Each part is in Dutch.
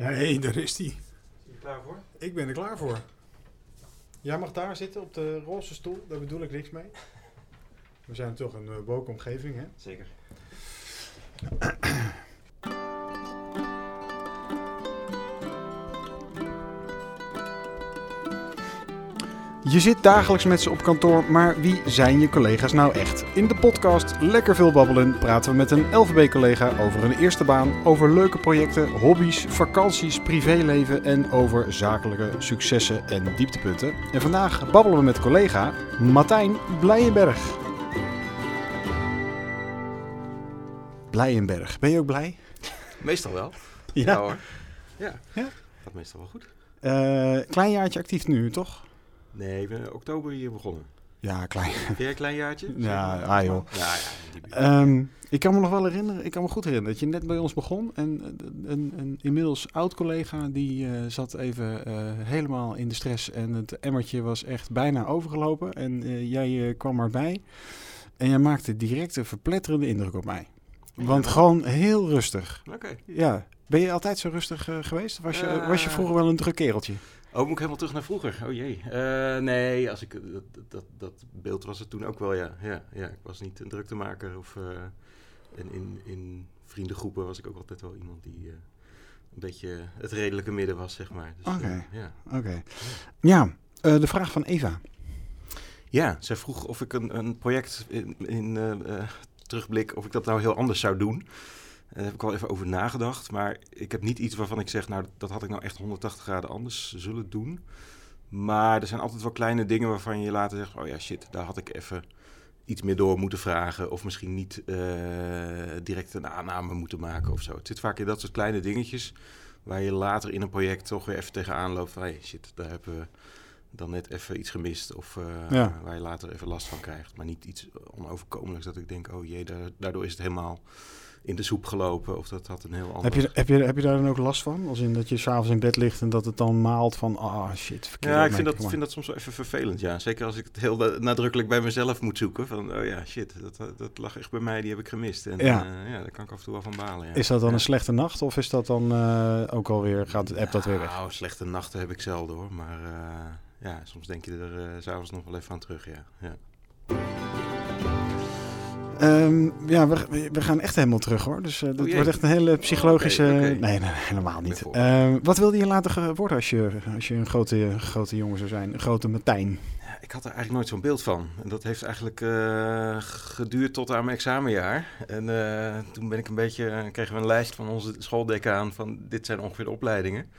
Ja, hé, daar is die. Ben je klaar voor? Ik ben er klaar voor. Jij mag daar zitten op de roze stoel, daar bedoel ik niks mee. We zijn toch een uh, woke omgeving, hè? Zeker. Je zit dagelijks met ze op kantoor, maar wie zijn je collega's nou echt? In de podcast Lekker Veel Babbelen praten we met een LVB-collega over hun eerste baan, over leuke projecten, hobby's, vakanties, privéleven en over zakelijke successen en dieptepunten. En vandaag babbelen we met collega Martijn Blijenberg. Blijenberg, ben je ook blij? Meestal wel. Ja. hoor. Ja. Ja? Gaat meestal wel goed. Eh, klein jaartje actief nu, toch? Nee, in oktober hier begonnen. Ja, klein. Jij een klein jaartje? Ja, ah, joh. Ja. Ehm, ik kan me nog wel herinneren, ik kan me goed herinneren dat je net bij ons begon. En eh, een, een inmiddels oud collega die eh, zat even eh, helemaal in de stress. En het emmertje was echt bijna overgelopen. En jij kwam erbij. En jij maakte direct een verpletterende indruk op mij. Want Ja. gewoon heel rustig. Oké. Ja. Ben je altijd zo rustig geweest? Was je, was je vroeger wel een druk kereltje? Oh, moet ik helemaal terug naar vroeger? Oh jee. Eh, nee, als ik, dat, dat, dat beeld was het toen ook wel, ja. ja, ja ik was niet een druktemaker. Of, eh, en in, in vriendengroepen was ik ook altijd wel iemand die eh, een beetje het redelijke midden was, zeg maar. Dus, Oké. ja. Oké. Ja, de vraag van Eva. Ja, zij vroeg of ik een, een project in, in terugblik, of ik dat nou heel anders zou doen. Daar heb ik wel even over nagedacht. Maar ik heb niet iets waarvan ik zeg, nou, dat had ik nou echt 180 graden anders zullen doen. Maar er zijn altijd wel kleine dingen waarvan je later zegt, oh ja, shit, daar had ik even iets meer door moeten vragen. Of misschien niet eh, direct een aanname moeten maken of zo. Het zit vaak in dat soort kleine dingetjes waar je later in een project toch weer even tegenaan loopt van, hey, shit, daar hebben we dan net even iets gemist. Of eh, Ja. waar je later even last van krijgt. Maar niet iets onoverkomelijks dat ik denk, oh jee, daar- daardoor is het helemaal in de soep gelopen. Of dat had een heel ander... Heb je, heb, je, heb je daar dan ook last van? Als in dat je s'avonds in bed ligt en dat het dan maalt van, ah shit, verkeerde Ja, ik vind dat, vind dat soms wel even vervelend, ja. Zeker als ik het heel na- nadrukkelijk bij mezelf moet zoeken. Van, oh ja, shit, dat, dat lag echt bij mij, die heb ik gemist. En Ja. ja, ja daar kan ik af en toe wel van balen, ja. Is dat dan Ja. een slechte nacht of is dat dan eh, ook alweer, gaat het app dat weer weg? Nou, slechte nachten heb ik zelden hoor. Maar eh, ja, soms denk je er eh, s'avonds nog wel even aan terug, ja. ja. Ehm, ja, we, we gaan echt helemaal terug hoor. Dus eh dat wordt echt een hele psychologische... oké. Nee, nee, nee, helemaal niet. Ehm, wat wilde je later worden als je, als je een grote, grote jongen zou zijn? Een grote Martijn? Ja, Ik had er eigenlijk nooit zo'n beeld van. En dat heeft eigenlijk eh, geduurd tot aan mijn examenjaar. En eh, toen ben ik een beetje, kregen we een lijst van onze schooldecaan van dit zijn ongeveer de opleidingen.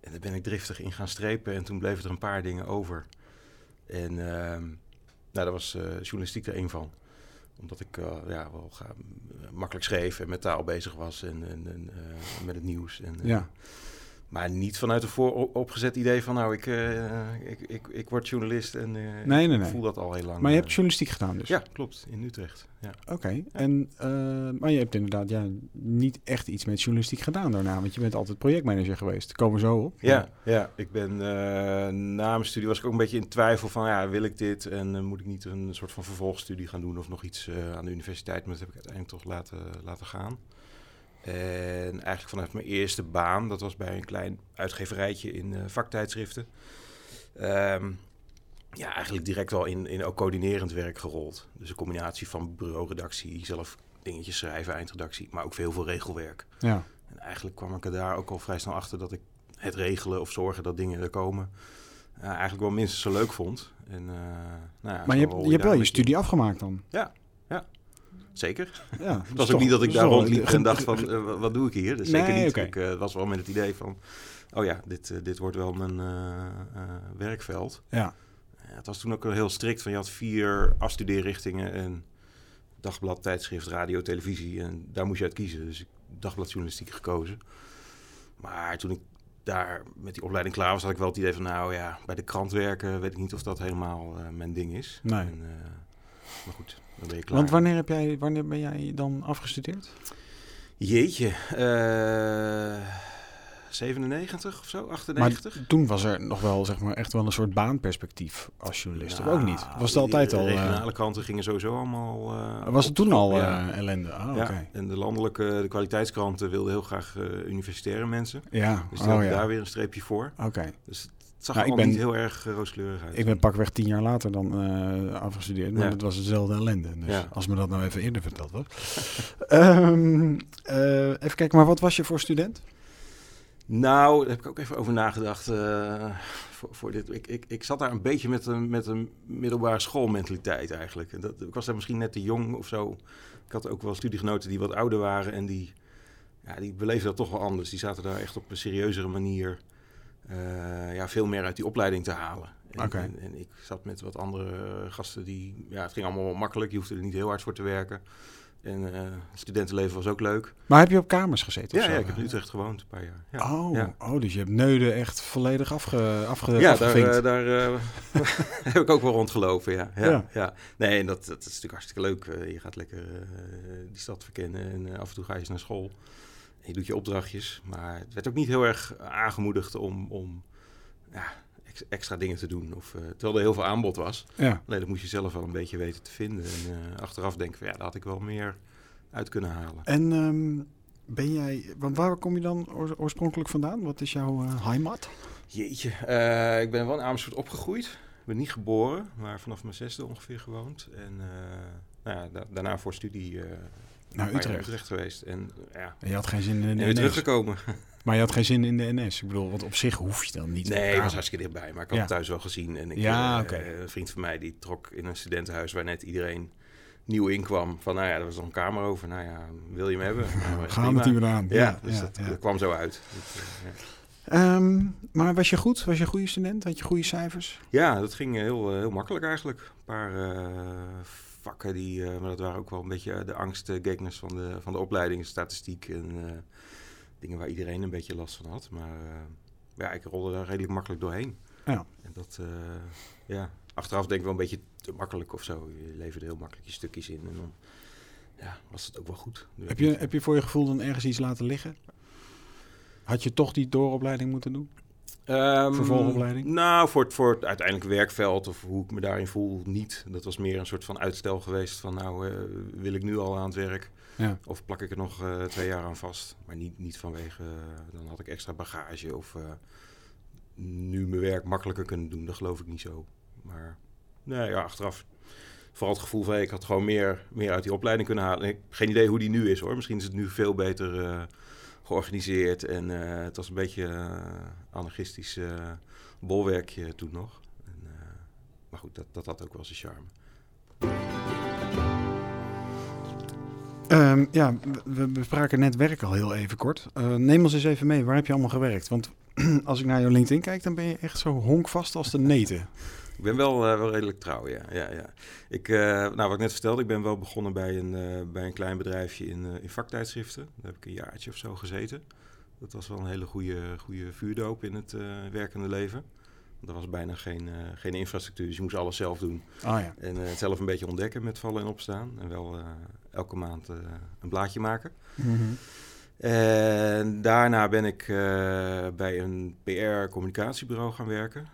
En daar ben ik driftig in gaan strepen en toen bleven er een paar dingen over. En ehm, nou, daar was journalistiek er één van. Omdat ik eh, ja, wel ga, makkelijk schreef en met taal bezig was en, en, en eh, met het nieuws. En, eh, Ja. Maar niet vanuit een vooropgezet idee van nou, ik, eh, ik, ik, ik word journalist en eh, Nee, nee, ik nee. voel dat al heel lang. Maar je hebt eh. journalistiek gedaan dus? Ja, klopt, in Utrecht. Ja. Oké, en, maar je hebt inderdaad ja, niet echt iets met journalistiek gedaan daarna, want je bent altijd projectmanager geweest. Komen we zo op. Ja, ja, ik ben na mijn studie was ik ook een beetje in twijfel van ja, wil ik dit en moet ik niet een soort van vervolgstudie gaan doen of nog iets aan de universiteit, maar dat heb ik uiteindelijk toch laten, laten gaan. En eigenlijk vanuit mijn eerste baan, dat was bij een klein uitgeverijtje in eh, vaktijdschriften. Ehm, ja, eigenlijk direct wel in, in ook coördinerend werk gerold. Dus een combinatie van bureauredactie, zelf dingetjes schrijven, eindredactie, maar ook veel, veel regelwerk. Ja. En eigenlijk kwam ik er daar ook al vrij snel achter dat ik het regelen of zorgen dat dingen er komen, eh, eigenlijk wel minstens zo leuk vond. En, eh, nou ja, Maar je je hebt wel je studie afgemaakt dan? in. Zeker. Ja, Het was ook niet dat ik daar rondliep en dacht van, eh, wa- wat doe ik hier? Dus Nee, zeker niet. Ik eh, was wel met het idee van, oh ja, dit, eh, dit wordt wel mijn werkveld. Ja, Ja, het was toen ook heel strikt van, je had vier afstudeerrichtingen en dagblad, tijdschrift, radio, televisie. En daar moest je uit kiezen. Dus ik dagbladjournalistiek gekozen. Maar toen ik daar met die opleiding klaar was, had ik wel het idee van, nou ja, bij de krant werken weet ik niet of dat helemaal mijn ding is. Nee. En, maar goed, dan ben je klaar. want wanneer, heb jij, wanneer ben jij dan afgestudeerd? Jeetje. eh 97 of zo, 98. Maar toen was er nog wel, zeg maar, echt wel een soort baanperspectief als journalist. of ook niet? Was het altijd de al... eh, regionale kranten gingen sowieso allemaal... eh, was het toen al eh, ja. ellende? Ah, Ja, en de landelijke, de kwaliteitskranten wilden heel graag eh, universitaire mensen. Ja, Dus die oh hadden ja. daar weer een streepje voor. Oké. Dus het zag Nou, ik ben- niet heel erg uh, rooskleurig uit. Ik ben pakweg tien jaar later dan eh, afgestudeerd, maar Ja. het was dezelfde ellende. Dus Ja. als me dat nou even eerder verteld was. Ehm, eh, even kijken, maar wat was je voor student? Nou, daar heb ik ook even over nagedacht. eh, voor, voor dit. Ik, ik, ik zat daar een beetje met een, met een middelbare schoolmentaliteit eigenlijk. En Dat, ik was daar misschien net te jong of zo. Ik had ook wel studiegenoten die wat ouder waren en die, ja, die beleefden dat toch wel anders. Die zaten daar echt op een serieuzere manier eh, ja, veel meer uit die opleiding te halen. En, en, en ik zat met wat andere gasten die, ja, het ging allemaal makkelijk. Je hoefde er niet heel hard voor te werken. En eh, het studentenleven was ook leuk. Maar heb je op kamers gezeten? Ja, ja, ik heb in Utrecht gewoond een paar jaar. Ja. Oh, ja. oh, dus je hebt Neuden echt volledig afge, afge, Ja, daar, eh, daar eh, heb ik ook wel rondgelopen, ja. ja, Ja. Nee, en dat, dat is natuurlijk hartstikke leuk. Eh, je gaat lekker eh, die stad verkennen en eh, af en toe ga je eens naar school. Je doet je opdrachtjes. Maar het werd ook niet heel erg aangemoedigd om, om ja, ex- extra dingen te doen. Of, eh, terwijl er heel veel aanbod was. ja. Alleen dat moest je zelf wel een beetje weten te vinden. En eh, achteraf denken van ja, daar had ik wel meer uit kunnen halen. En ehm, ben jij, want waar kom je dan oor- oorspronkelijk vandaan? Wat is jouw eh, heimat? Jeetje, ik ben wel in Amersfoort opgegroeid. Ik ben niet geboren, maar vanaf mijn zesde ongeveer gewoond. En nou ja, da- daarna voor studie Naar Utrecht. geweest. En ja, En je had geen zin in de NS. teruggekomen. Maar je had geen zin in de NS. Ik bedoel, want op zich hoef je dan niet. Nee, het was hartstikke dichtbij, maar ik had het thuis wel gezien. En ik, Ja, eh, een vriend van mij die trok in een studentenhuis waar net iedereen nieuw inkwam. Van nou ja, er was nog een kamer over. Nou ja, wil je hem hebben? Nou, Gaan prima. het hier aan. Ja, dus dat, kwam zo uit. Eh. Ehm, maar was je goed? Was je een goede student? Had je goede cijfers? Ja, dat ging eh, heel, heel makkelijk eigenlijk. Een paar vakken die, eh, maar dat waren ook wel een beetje de angstgekners van de, van de opleiding, statistiek en eh, dingen waar iedereen een beetje last van had. Maar eh, ja, ik rolde daar redelijk makkelijk doorheen. Ja. En dat, eh, ja, achteraf denk ik wel een beetje te makkelijk of zo. Je leverde heel makkelijk je stukjes in en dan ja, was het ook wel goed. Nu Heb je, heb je voor je gevoel dan ergens iets laten liggen? Had je toch die dooropleiding moeten doen? Ehm, Vervolgopleiding? Nou, voor het, voor het uiteindelijk werkveld of hoe ik me daarin voel, niet. Dat was meer een soort van uitstel geweest van nou, eh, wil ik nu al aan het werk? Ja. Of plak ik er nog eh, twee jaar aan vast? Maar niet, niet vanwege, eh, dan had ik extra bagage of nu mijn werk makkelijker kunnen doen. Dat geloof ik niet zo. Maar nee, ja, achteraf. Vooral het gevoel van hey, ik had gewoon meer, meer uit die opleiding kunnen halen. En ik heb geen idee hoe die nu is hoor. Misschien is het nu veel beter georganiseerd. En eh, het was een beetje eh anarchistisch eh, bolwerkje toen nog. En, maar goed, dat, dat had ook wel zijn charme. Ehm, ja, we- bespraken net werk al heel even kort. Neem ons eens even mee. Waar heb je allemaal gewerkt? Want als ik naar jouw LinkedIn kijk, dan ben je echt zo honkvast als de neten. Ik ben wel, eh, wel redelijk trouw, ja. ja, ja. Ik, eh, nou, wat ik net vertelde, ik ben wel begonnen bij een, eh, bij een klein bedrijfje in, in vaktijdschriften. Daar heb ik een jaartje of zo gezeten. Dat was wel een hele goede, goede vuurdoop in het werkende leven. Want er was bijna geen, geen infrastructuur, dus je moest alles zelf doen. Ah ja. En het zelf een beetje ontdekken met vallen en opstaan. En wel elke maand een blaadje maken. Mhm. En daarna ben ik bij een PR-communicatiebureau gaan werken.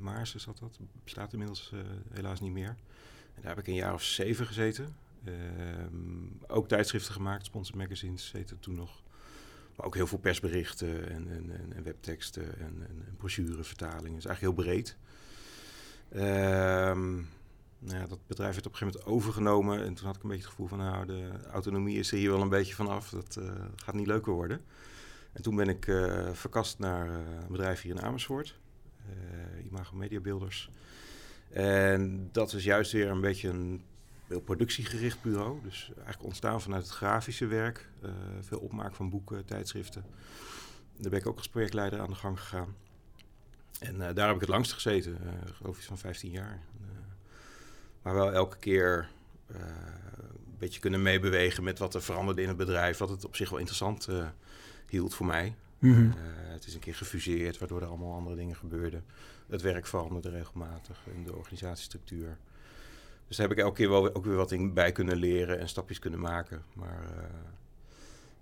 In Maarsen zat dat. Bestaat inmiddels eh, helaas niet meer. En daar heb ik een jaar of zeven gezeten. Ehm, ook tijdschriften gemaakt, sponsor magazines het toen nog. Maar ook heel veel persberichten en, en, en, en webteksten en, en, en brochurevertalingen. is eigenlijk heel breed. Ehm, nou ja, dat bedrijf werd op een gegeven moment overgenomen. En toen had ik een beetje het gevoel van, nou, de autonomie is er hier wel een beetje vanaf. Dat eh, gaat niet leuker worden. En toen ben ik eh, verkast naar een bedrijf hier in Amersfoort. Eh, Imago Media Builders. En dat is juist weer een beetje een heel productiegericht bureau. Dus eigenlijk ontstaan vanuit het grafische werk. eh, veel opmaak van boeken, tijdschriften. Daar ben ik ook als projectleider aan de gang gegaan. En eh, daar heb ik het langst gezeten, eh geloof ik van 15 jaar. Maar wel elke keer een beetje kunnen meebewegen met wat er veranderde in het bedrijf. Wat het op zich wel interessant hield voor mij. Mhm. Eh, het is een keer gefuseerd, waardoor er allemaal andere dingen gebeurden. Het werk veranderde regelmatig in de organisatiestructuur. Dus daar heb ik elke keer wel ook weer wat in bij kunnen leren en stapjes kunnen maken. Maar eh,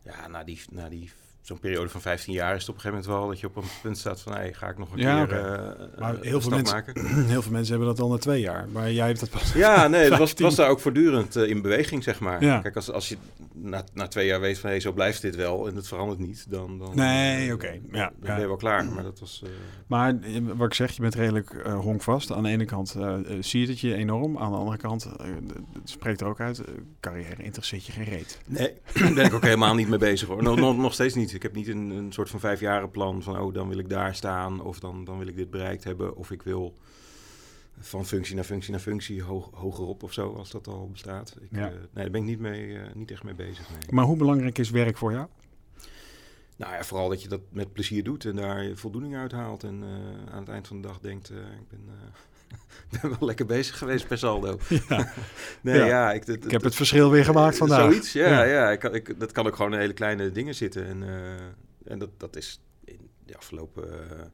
ja, na die, na die zo'n periode van 15 jaar is het op een gegeven moment wel dat je op een punt staat van, hey, ga ik nog een Ja, keer eh, Maar een heel veel stap mensen- maken? Heel veel mensen hebben dat al na twee jaar. Maar jij hebt dat pas... Ja, nee, dat was, 15. was daar ook voortdurend eh, in beweging, zeg maar. Ja. Kijk, als, als je na, na twee jaar weet van, hey, zo blijft dit wel en het verandert niet, dan, dan, Nee, eh, oké. Ja, dan ben je wel klaar. Maar dat was... eh, Maar wat ik zeg, je bent redelijk eh, honkvast. Aan de ene kant zie je het je enorm. Aan de andere kant eh, het spreekt er ook uit. carrière interesseert je geen reet. Nee, daar ben ik ook helemaal niet mee bezig hoor. Nog, nog, nog steeds niet. Ik heb niet een, een soort van vijfjaren plan van oh, dan wil ik daar staan of dan, dan wil ik dit bereikt hebben of ik wil van functie naar functie naar functie hoog, hogerop of zo, als dat al bestaat. Ik, Ja. eh, nee, daar ben ik niet, mee, eh, niet echt mee bezig. Nee. Maar hoe belangrijk is werk voor jou? Nou ja, vooral dat je dat met plezier doet en daar je voldoening uit haalt en eh, aan het eind van de dag denkt, ik ben, eh, ben wel lekker bezig geweest per saldo. Ja, Nee, Ja. ja, ik, ik heb het verschil weer gemaakt vandaag. Zoiets, ja. Ja. ja. Ik, ik, dat kan ook gewoon in hele kleine dingen zitten. En, eh, en dat, dat is in de afgelopen eh,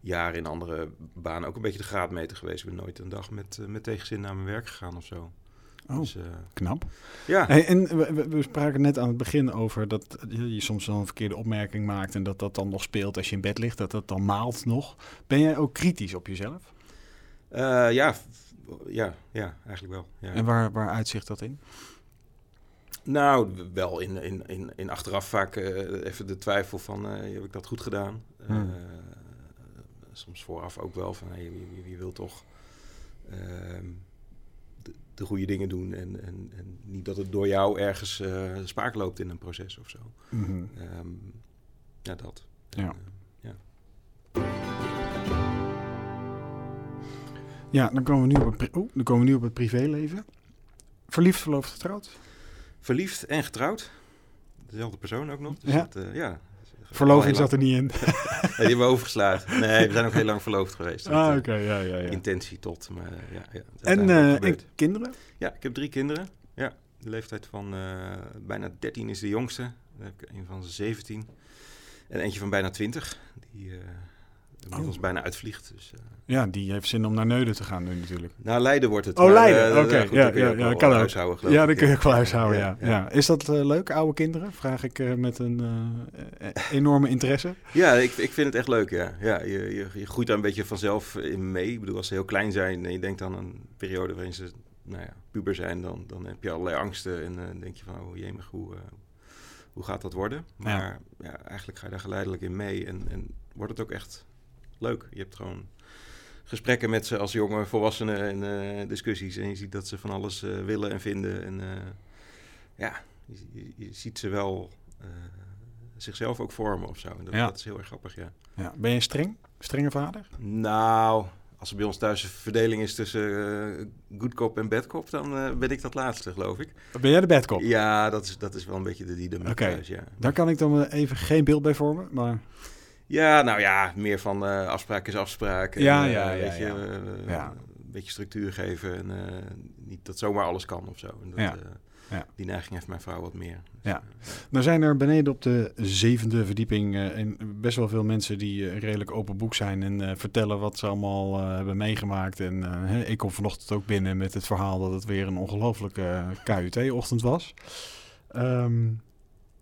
jaren in andere banen ook een beetje de graadmeter geweest. Ik ben nooit een dag met, eh, met tegenzin naar mijn werk gegaan of zo. Oh, Dus, eh, knap. ja. Hey, en we spraken net aan het begin over dat je soms wel een verkeerde opmerking maakt en dat dat dan nog speelt als je in bed ligt, dat dat dan maalt nog. Ben jij ook kritisch op jezelf? Eh, ja, ja, ja, eigenlijk wel. Ja. En waar, waar uitzicht dat in? Nou, wel in, in, in, in achteraf vaak eh, even de twijfel van, eh, heb ik dat goed gedaan? Hmm. Soms vooraf ook wel van, hey, wie wil toch ehm, de, de goede dingen doen en, en, en niet dat het door jou ergens spaak loopt in een proces of zo. Mhm. Ehm, ja, dat. Ja. En, Ja, dan komen, we nu op het, oh, dan komen we nu op het privéleven. Verliefd, verloofd, getrouwd? verliefd en getrouwd. Dezelfde persoon ook nog. Dus Ja. dat, eh, ja. Verloving zat er niet in. Nee, die hebben we overgeslagen. Nee, we zijn ook heel lang verloofd geweest. Ah, Met, oké, eh, ja, ja, ja. intentie tot. Maar eh, ja, ja, En, eh, en kinderen? Ja, ik heb drie kinderen. Ja, de leeftijd van eh, bijna 13 is de jongste. Dan heb ik een van 17. En eentje van bijna 20. Die eh inmiddels Oh. bijna uitvliegt. Dus, eh, Ja, die heeft zin om naar Neuden te gaan nu natuurlijk. nou, Leiden wordt het. Oh, maar, Leiden, eh, oké. goed, Ja, dan kun je ja, ja, dat kan ook. huishouden, Ja, dan kun je ook wel huishouden, ja. ja. ja. Is dat eh, leuk, oude kinderen? Vraag ik met een eh, enorme interesse. Ja, ik, ik vind het echt leuk, ja. ja je, je, je groeit daar een beetje vanzelf in mee. Ik bedoel, als ze heel klein zijn en je denkt aan een periode waarin ze nou ja, puber zijn, dan, dan heb je allerlei angsten en eh, denk je van, oh jemig, hoe, hoe gaat dat worden? Maar ja. eigenlijk ga je daar geleidelijk in mee en, en wordt het ook echt leuk. Je hebt gewoon gesprekken met ze als jonge volwassenen en eh, discussies en je ziet dat ze van alles eh, willen en vinden. En eh, ja, je, je- ziet ze wel zichzelf ook vormen of zo. En dat, Ja. dat is heel erg grappig, ja. Ja. Ben je streng? Strenge vader? Nou, als er bij ons thuis een verdeling is tussen eh good cop en bad cop, dan ben ik dat laatste, geloof ik. Ben jij de badkop? Ja, dat is, dat is wel een beetje de dynamiek Oké. thuis, ja. Daar kan ik dan even geen beeld bij vormen, maar... Ja, nou ja, meer van eh, afspraak is afspraak. En, Ja, eh, ja, ja, weet je, ja. eh, Ja. Een beetje structuur geven en eh, niet dat zomaar alles kan of zo. En dat, Ja. eh, Ja. Die neiging heeft mijn vrouw wat meer. Dus, Ja. eh, Nou zijn er beneden op de zevende verdieping eh, en best wel veel mensen die eh, redelijk open boek zijn en eh, vertellen wat ze allemaal eh, hebben meegemaakt. En eh, hè, ik kom vanochtend ook binnen met het verhaal dat het weer een ongelofelijke KUT-ochtend was. Ehm,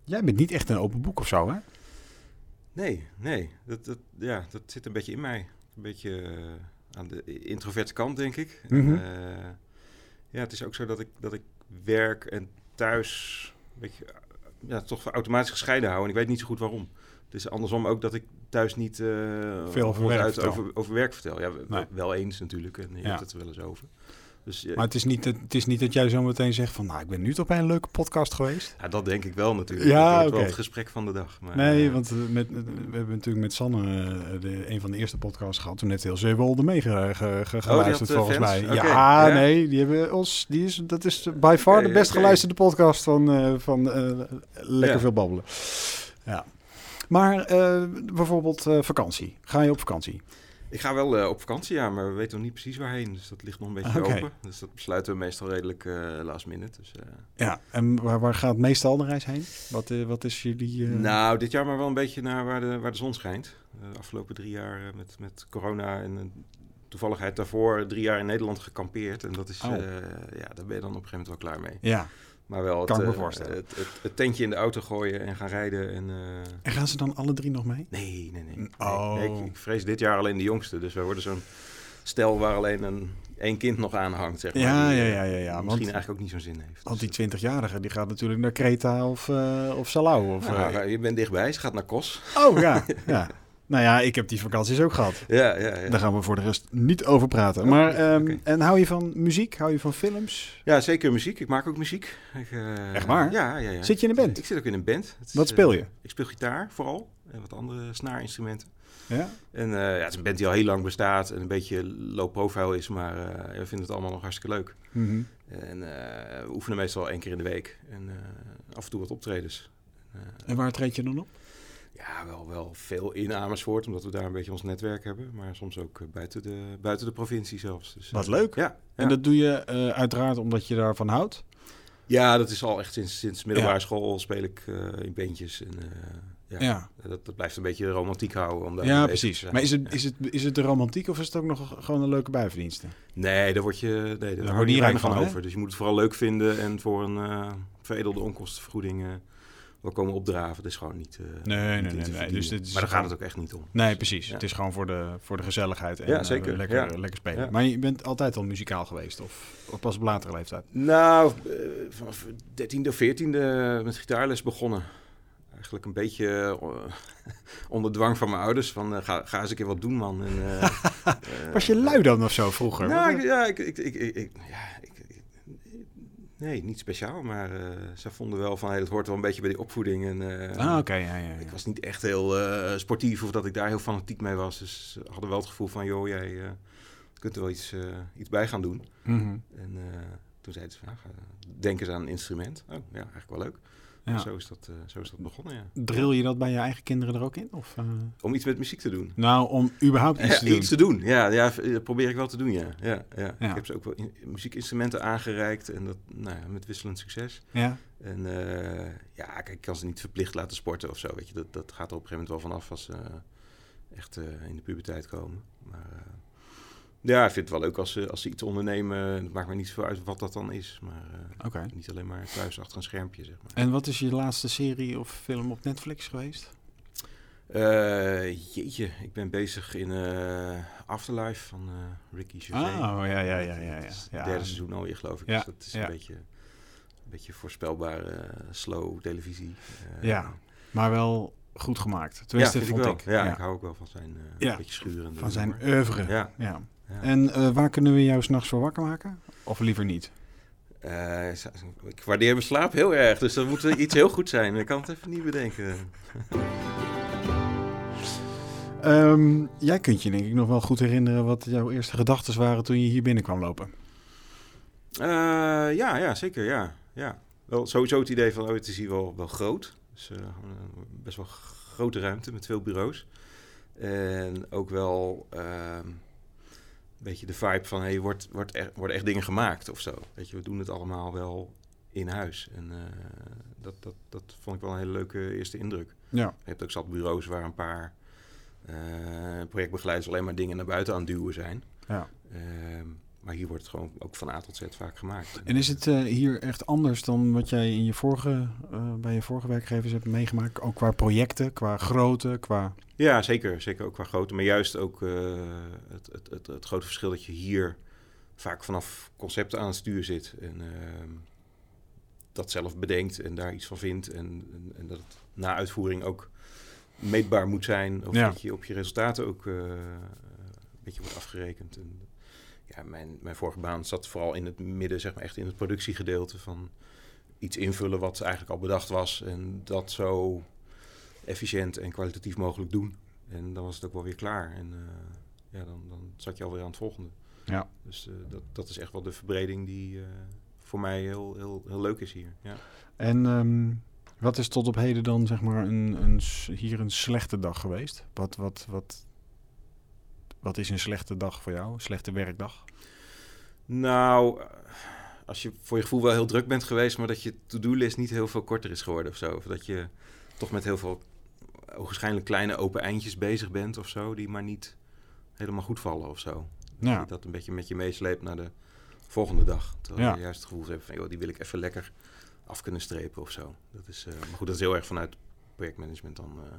jij bent niet echt een open boek of zo, hè? Nee, nee. Dat, dat, ja, dat zit een beetje in mij. Een beetje eh, aan de introverte kant, denk ik. En, Mhm. eh, ja, het is ook zo dat ik, dat ik werk en thuis een beetje, eh, ja, toch automatisch gescheiden hou. En ik weet niet zo goed waarom. Het is andersom ook dat ik thuis niet Veel over werk uit over, over werk vertel. Ja, Nee. wel eens natuurlijk. En je Ja. hebt het er wel eens over. Dus eh, Maar het is niet, dat- het is niet dat jij zo meteen zegt van, nou, ik ben nu toch bij een leuke podcast geweest. ja, dat denk ik wel natuurlijk. Ja, dat wel het gesprek van de dag. Maar, Nee, eh, want eh, met, we hebben natuurlijk met Sanne de, een van de eerste podcasts gehad. Toen net heel Zeewolde mee ge, ge- ge- geluisterd volgens mij. Ja, ja. nee, die hebben ons, die is, dat is by far de best geluisterde podcast van, van Lekker Ja. Veel Babbelen. Ja. Maar bijvoorbeeld vakantie. Ga je op vakantie? Ik ga wel eh, op vakantie, ja, maar we weten nog niet precies waarheen. Dus dat ligt nog een beetje open. Dus dat besluiten we meestal redelijk eh, last minute. Dus, eh, Ja. En waar, waar gaat meestal de reis heen? Wat, wat is jullie... Nou, dit jaar maar wel een beetje naar waar de, waar de zon schijnt. De afgelopen drie jaar met, met corona en toevalligheid daarvoor drie jaar in Nederland gekampeerd. En dat is, Oh. ja, daar ben je dan op een gegeven moment wel klaar mee. Ja. Maar wel het, Kan ik me eh, voorstellen. Het, het, het tentje in de auto gooien en gaan rijden. En, eh, En gaan ze dan alle drie nog mee? nee, nee, nee. nee. Oh. Nee, ik, ik vrees dit jaar alleen de jongste. Dus wij worden zo'n stel waar alleen een, één kind nog aan hangt, zeg maar. Ja, die, ja, eh, ja, ja, ja, Misschien want- eigenlijk ook niet zo'n zin heeft. Want die Dus, 20-jarige die gaat natuurlijk naar Kreta of, eh, of Salau. Of, nou, eh, je bent dichtbij, ze gaat naar Kos. Oh ja, ja. Nou ja, ik heb die vakanties ook gehad. Ja, ja, ja. Daar gaan we voor de rest niet over praten. Maar, ehm, en hou je van muziek? Hou je van films? Ja, zeker muziek. Ik maak ook muziek. Ik, eh, Echt waar? Ja, ja, ja. Zit je in een band? Ik zit ook in een band. Is, Wat speel eh, je? ik speel gitaar vooral. En wat andere snaarinstrumenten. Ja? En eh, ja, het is een band die al heel lang bestaat. En een beetje low profile is. Maar we vinden het allemaal nog hartstikke leuk. Mhm. En eh, we oefenen meestal één keer in de week. En af en toe wat optredens. En waar treed je dan op? Ja, wel, wel veel in Amersfoort. Omdat we daar een beetje ons netwerk hebben. Maar soms ook eh, buiten, de, buiten de provincie zelfs. Dus, Wat eh, leuk. Ja, En dat doe je eh, uiteraard omdat je daarvan houdt? ja, dat is al echt sinds, sinds middelbare Ja. school speel ik in bandjes. En, ja. Ja, Dat, dat blijft een beetje romantiek houden. Om daar ja precies. Maar is het, is, het, is het de romantiek of is het ook nog gewoon een leuke bijverdienste? Nee, daar word je, nee, daar word je niet van over. Dus je moet het vooral leuk vinden en voor een veredelde onkostenvergoeding wel komen opdraven. Dat is gewoon niet. eh, Nee, nee, niet nee, nee. Dus dit is maar daar gaat het ook echt niet om. Nee, precies. Ja. Het is gewoon voor de, voor de gezelligheid en Ja, eh, zeker. lekker, Ja. lekker spelen. Maar je bent altijd al muzikaal geweest of, of pas op latere leeftijd? Nou, eh, vanaf 13e of 14e met gitaarles begonnen. Eigenlijk een beetje onder dwang van mijn ouders. Van ga, ga eens een keer wat doen, man. En, Was je lui dan of zo vroeger? Nou, ik- ja, ik, ik, ik, ja, ik, ik- nee, niet speciaal, maar eh ze vonden wel van, hey, dat hoort wel een beetje bij die opvoeding. En, eh, ah, oké, ja, ja, Ik was niet echt heel eh, sportief of dat ik daar heel fanatiek mee was. Dus ze hadden wel het gevoel van, joh, jij kunt er wel iets, iets bij gaan doen. Mhm. En toen zeiden ze van, nou, ga- denk eens aan een instrument. Oh, ja, eigenlijk wel leuk. Ja. Zo, is dat, eh, zo is dat begonnen, ja. Drill je dat bij je eigen kinderen er ook in? Of, eh? Om iets met muziek te doen. Nou, om überhaupt iets Ja, te doen. iets te doen. Ja, ja, dat probeer ik wel te doen, ja. ja, ja. Ik heb ze ook wel in- muziekinstrumenten aangereikt en dat nou ja, met wisselend succes. Ja, En eh, ja, kijk, ik kan ze niet verplicht laten sporten of zo, weet je. Dat, dat gaat er op een gegeven moment wel vanaf als ze eh, echt eh, in de puberteit komen. Maar eh, ja, ik vind het wel leuk als ze, als ze iets ondernemen. Het maakt me niet zo uit wat dat dan is, maar eh, niet alleen maar thuis achter een schermpje, zeg maar. En wat is je laatste serie of film op Netflix geweest? Eh, jeetje, ik ben bezig in eh, Afterlife van Ricky Gervais. Ah, ja, ja, ja, ja. Ja. is het ja. derde seizoen alweer, geloof ik. Ja, Dus dat is ja. een beetje, een beetje voorspelbare, slow televisie. Ja, Maar wel goed gemaakt. Tenminste, vind vond ik ik. wel. Ja, Ja. ik hou ook wel van zijn Ja. beetje schurende Van zijn oeuvre. Ja. Ja. En eh, waar kunnen we jou s'nachts voor wakker maken? Of liever niet? Eh, ik waardeer mijn slaap heel erg, dus dat moet iets heel goed zijn. Ik kan het even niet bedenken. Ehm, jij kunt je denk ik nog wel goed herinneren wat jouw eerste gedachten waren toen je hier binnenkwam lopen. Eh, ja, ja, zeker, ja. ja. Wel, sowieso het idee van, oh, het is hier wel, wel groot. Dus een best wel grote ruimte met veel bureaus. En ook wel ehm, beetje de vibe van, hey, wordt, wordt echt, worden echt dingen gemaakt of zo. Weet je, we doen het allemaal wel in huis. En eh, dat, dat, dat vond ik wel een hele leuke eerste indruk. Ja. Je hebt ook zat bureaus waar een paar eh, projectbegeleiders alleen maar dingen naar buiten aan het duwen zijn. ja. Ehm, maar hier wordt het gewoon ook van A tot Z vaak gemaakt. En is het eh, hier echt anders dan wat jij in je vorige, eh, bij je vorige werkgevers hebt meegemaakt? Ook qua projecten, qua grootte, qua... Ja, zeker. Zeker ook qua grootte. Maar juist ook eh, het, het, het, het grote verschil dat je hier vaak vanaf concepten aan het stuur zit. En ehm, dat zelf bedenkt en daar iets van vindt. En, en, en dat het na uitvoering ook meetbaar moet zijn. Of Ja. dat je op je resultaten ook een beetje wordt afgerekend. En, ja, mijn, mijn vorige baan zat vooral in het midden, zeg maar echt in het productiegedeelte van iets invullen wat eigenlijk al bedacht was. En dat zo efficiënt en kwalitatief mogelijk doen. En dan was het ook wel weer klaar. En eh, ja, dan, dan zat je alweer aan het volgende. Ja. Dus eh, dat, dat is echt wel de verbreding die eh, voor mij heel, heel, heel leuk is hier. Ja. En ehm, wat is tot op heden dan zeg maar een, een, hier een slechte dag geweest? Wat, wat, wat, wat is een slechte dag voor jou? Een slechte werkdag? Nou, als je voor je gevoel wel heel druk bent geweest, maar dat je to-do-list niet heel veel korter is geworden of zo. Of dat je toch met heel veel waarschijnlijk kleine open eindjes bezig bent of zo, die maar niet helemaal goed vallen of zo. Dat Ja. je dat een beetje met je meesleept naar de volgende dag. Terwijl Ja. je juist het gevoel hebt van, joh, die wil ik even lekker af kunnen strepen of zo. Dat is, eh, maar goed, dat is heel erg vanuit projectmanagement dan. eh,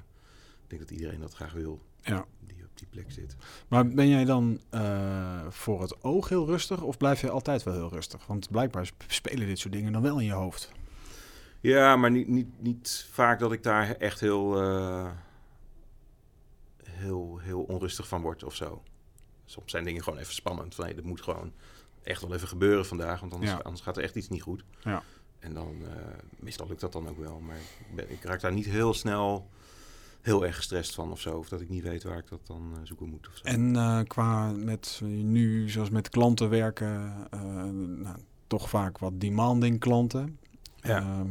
ik denk dat iedereen dat graag wil, Ja. die op die plek zit. Maar ben jij dan eh, voor het oog heel rustig of blijf je altijd wel heel rustig? Want blijkbaar sp- spelen dit soort dingen dan wel in je hoofd. Ja, maar niet, niet, niet vaak dat ik daar echt heel, eh, heel, heel onrustig van word of zo. Soms zijn dingen gewoon even spannend. Van, hey, dat moet gewoon echt wel even gebeuren vandaag, want anders, Ja. anders gaat er echt iets niet goed. Ja. En dan, eh, meestal lukt dat dan ook wel. Maar ik, ben, ik raak daar niet heel snel heel erg gestrest van of zo. Of dat ik niet weet waar ik dat dan eh, zoeken moet of zo. En eh, qua met nu, zoals met klanten werken, eh, nou, toch vaak wat demanding klanten. Ja. Ehm,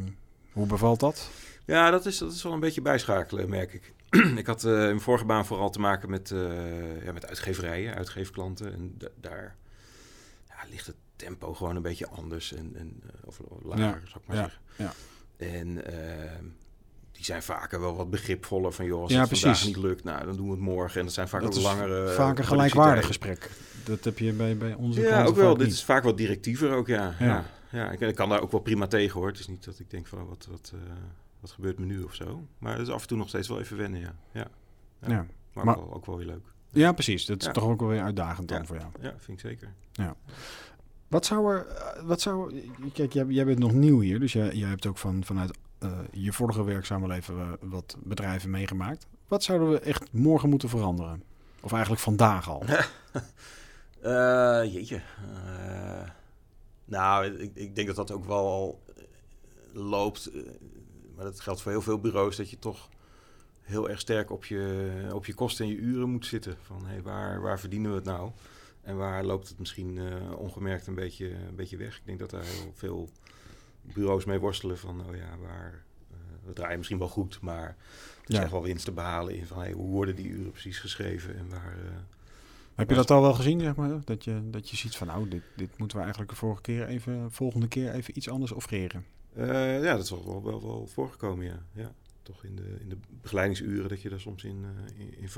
hoe bevalt dat? Ja, dat is, dat is wel een beetje bijschakelen, merk ik. ik had in mijn vorige baan vooral te maken met, ja, met uitgeverijen, uitgeefklanten. En da- daar ja, ligt het tempo gewoon een beetje anders. En, en, of, lager, Ja, zou ik maar ja, zeggen. ja. En eh, die zijn vaker wel wat begripvoller van... joh, als Ja, het vandaag precies. niet lukt, nou, dan doen we het morgen. En dat zijn vaak dat ook langere... vaak een gelijkwaardig gesprek. Dat heb je bij, bij onze Ja, ook wel. Dit niet. is vaak wat directiever ook, ja. Ja. ja. ja, ik, ik kan daar ook wel prima tegen, hoor. Het is niet dat ik denk van, oh, wat, wat, eh, wat gebeurt me nu of zo. Maar het is af en toe nog steeds wel even wennen, ja. Ja, ja. Ja. maar, Maar- ook, wel, ook wel weer leuk. ja, precies. Dat is Ja. toch ook wel weer uitdagend dan Ja. voor jou. Ja, vind ik zeker. Wat zou er, eh, wat zou, kijk, jij, jij bent nog nieuw hier, dus jij, jij hebt ook van, vanuit eh, je vorige werkzame leven eh, wat bedrijven meegemaakt. Wat zouden we echt morgen moeten veranderen? Of eigenlijk vandaag al? Eh, jeetje. Nou, ik, ik denk dat dat ook wel al loopt. maar dat geldt voor heel veel bureaus, dat je toch heel erg sterk op je, op je kosten en je uren moet zitten. Van hey, waar, waar verdienen we het nou? En waar loopt het misschien ongemerkt een beetje, een beetje weg? Ik denk dat daar heel veel bureaus mee worstelen van, oh ja, waar, eh, we draaien misschien wel goed, maar er is Ja. echt wel winst te behalen in van, hey, hoe worden die uren precies geschreven en waar... eh, Heb je dat al wel gezien, zeg maar? Dat je, dat je ziet van, nou, dit, dit moeten we eigenlijk de vorige keer even, volgende keer even iets anders offreren. Eh, ja, dat is wel, wel, wel, voorgekomen, ja. ja. Toch in de, in de begeleidingsuren dat je daar soms in, eh, in, in.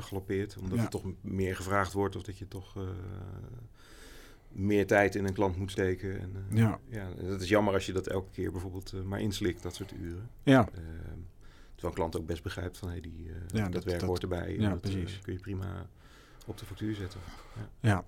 Omdat Ja. er toch meer gevraagd wordt of dat je toch meer tijd in een klant moet steken. En, eh, Ja. ja, dat is jammer als je dat elke keer bijvoorbeeld eh, maar inslikt, dat soort uren. Ja, Eh, terwijl een klant ook best begrijpt van hey, die, eh, Ja, dat, dat- werk dat- hoort erbij. en ja, dat precies. kun je prima op de factuur zetten. ja.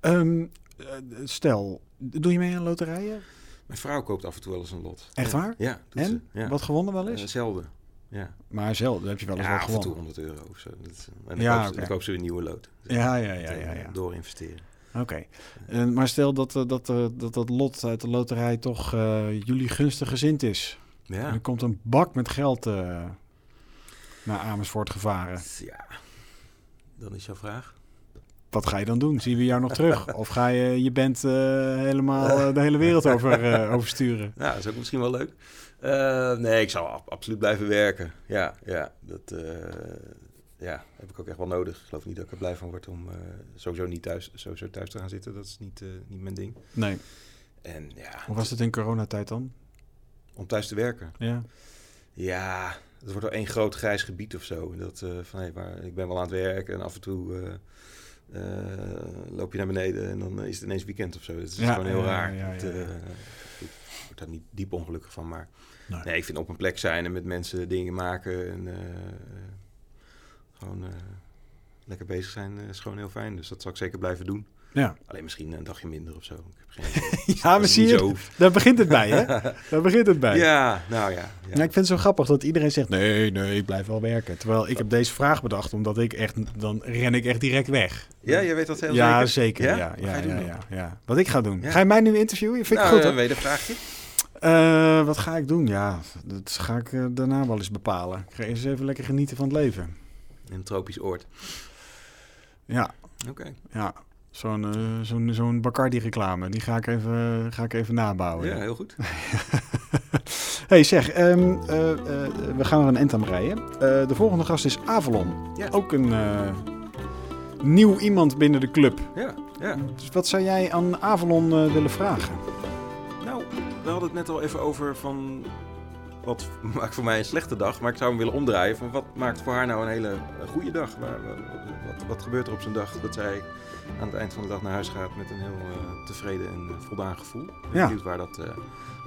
Ehm, eh, stel, doe je mee aan loterijen? Mijn vrouw koopt af en toe wel eens een lot. Echt Ja. waar? Ja, doet En? ze. Ja. Wat gewonnen wel eens? Zelden. Ja. maar zelf heb je wel eens ja, wat af en toe gewonnen. 100 euro of zo. Dat en dan, Ja, koop, ze- oké. dan koop ze weer een nieuwe lood. Ja, ja, ja, Dat, ja. ja. Door investeren. Oké. En Maar stel dat, eh, dat, eh, dat dat lot uit de loterij toch eh, jullie gunstig gezind is. En Ja. er komt een bak met geld naar Amersfoort gevaren. ja. Dan is jouw vraag. Wat ga je dan doen? Zien we jou nog terug? Of ga je je band eh, helemaal de hele wereld over, oversturen? Ja, dat is ook misschien wel leuk. Nee, ik zou ab- absoluut blijven werken. Ja, ja. Dat ja, heb ik ook echt wel nodig. Ik geloof niet dat ik er blij van word om eh, sowieso niet thuis, sowieso thuis te gaan zitten. Dat is niet, eh, niet mijn ding. Nee. En ja, Hoe was het in coronatijd dan? om thuis te werken. Ja. Ja, het wordt wel één groot grijs gebied of zo. En Dat, eh, van, hey, waar, ik ben wel aan het werken en af en toe loop je naar beneden en dan is het ineens weekend of zo. Het is Ja, gewoon heel ja, raar. ja, Het, ik word daar niet diep ongelukkig van, maar Nee. nee, ik vind op een plek zijn en met mensen dingen maken en gewoon eh, lekker bezig zijn eh, is gewoon heel fijn. Dus dat zal ik zeker blijven doen. Ja, Alleen misschien een dagje minder of zo. Ik heb geen, ja maar het zie je, daar begint het bij, hè? Daar begint het bij. Ja, nou ja. ja. Ja, ik vind het zo grappig dat iedereen zegt: nee, nee, ik blijf wel werken. Terwijl ik heb deze vraag bedacht, omdat ik echt, dan ren ik echt direct weg. Ja, je weet dat heel ja, zeker. zeker. Ja? Ja, Wat ja, ga je ja, doen ja, ja, Wat ik ga doen. Ga je mij nu interviewen? Vind ik nou, goed, een hoor. wedervraagje. Eh, wat ga ik doen? Ja, dat ga ik eh, daarna wel eens bepalen. Ik ga eerst even lekker genieten van het leven. In een tropisch oord. Ja, Oké. ja. Zo'n eh, zo'n zo'n Bacardi-reclame, die ga ik, even, ga ik even nabouwen. Ja, heel goed. hey, zeg, ehm, eh, eh, we gaan er een end aan. Eh, de volgende gast is Avalon. Ja. Ook een nieuw iemand binnen de club. Ja, ja. Dus wat zou jij aan Avalon willen vragen? Nou, we hadden het net al even over van wat maakt voor mij een slechte dag? Maar ik zou hem willen omdraaien van wat maakt voor haar nou een hele eh, goede dag? Waar, wat, wat, gebeurt er op zijn dag dat zij aan het eind van de dag naar huis gaat met een heel uh, tevreden en voldaan gevoel? Ik ben Ja. benieuwd waar dat, eh,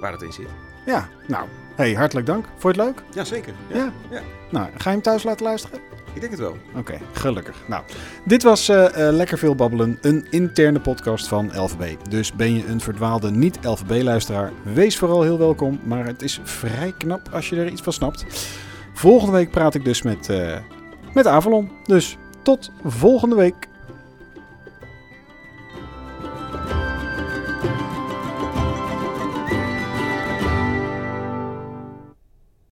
waar dat in zit. Ja, nou, hey, hartelijk dank. Vond je het leuk? Jazeker. Ja, Ja. ja. Nou, ga je hem thuis laten luisteren? Ik denk het wel. Oké, gelukkig. Nou, dit was eh, eh, Lekker Veel Babbelen, een interne podcast van LVB. Dus ben je een verdwaalde niet-LVB-luisteraar, wees vooral heel welkom. Maar het is vrij knap als je er iets van snapt. Volgende week praat ik dus met, eh, met Avalon. Dus tot volgende week.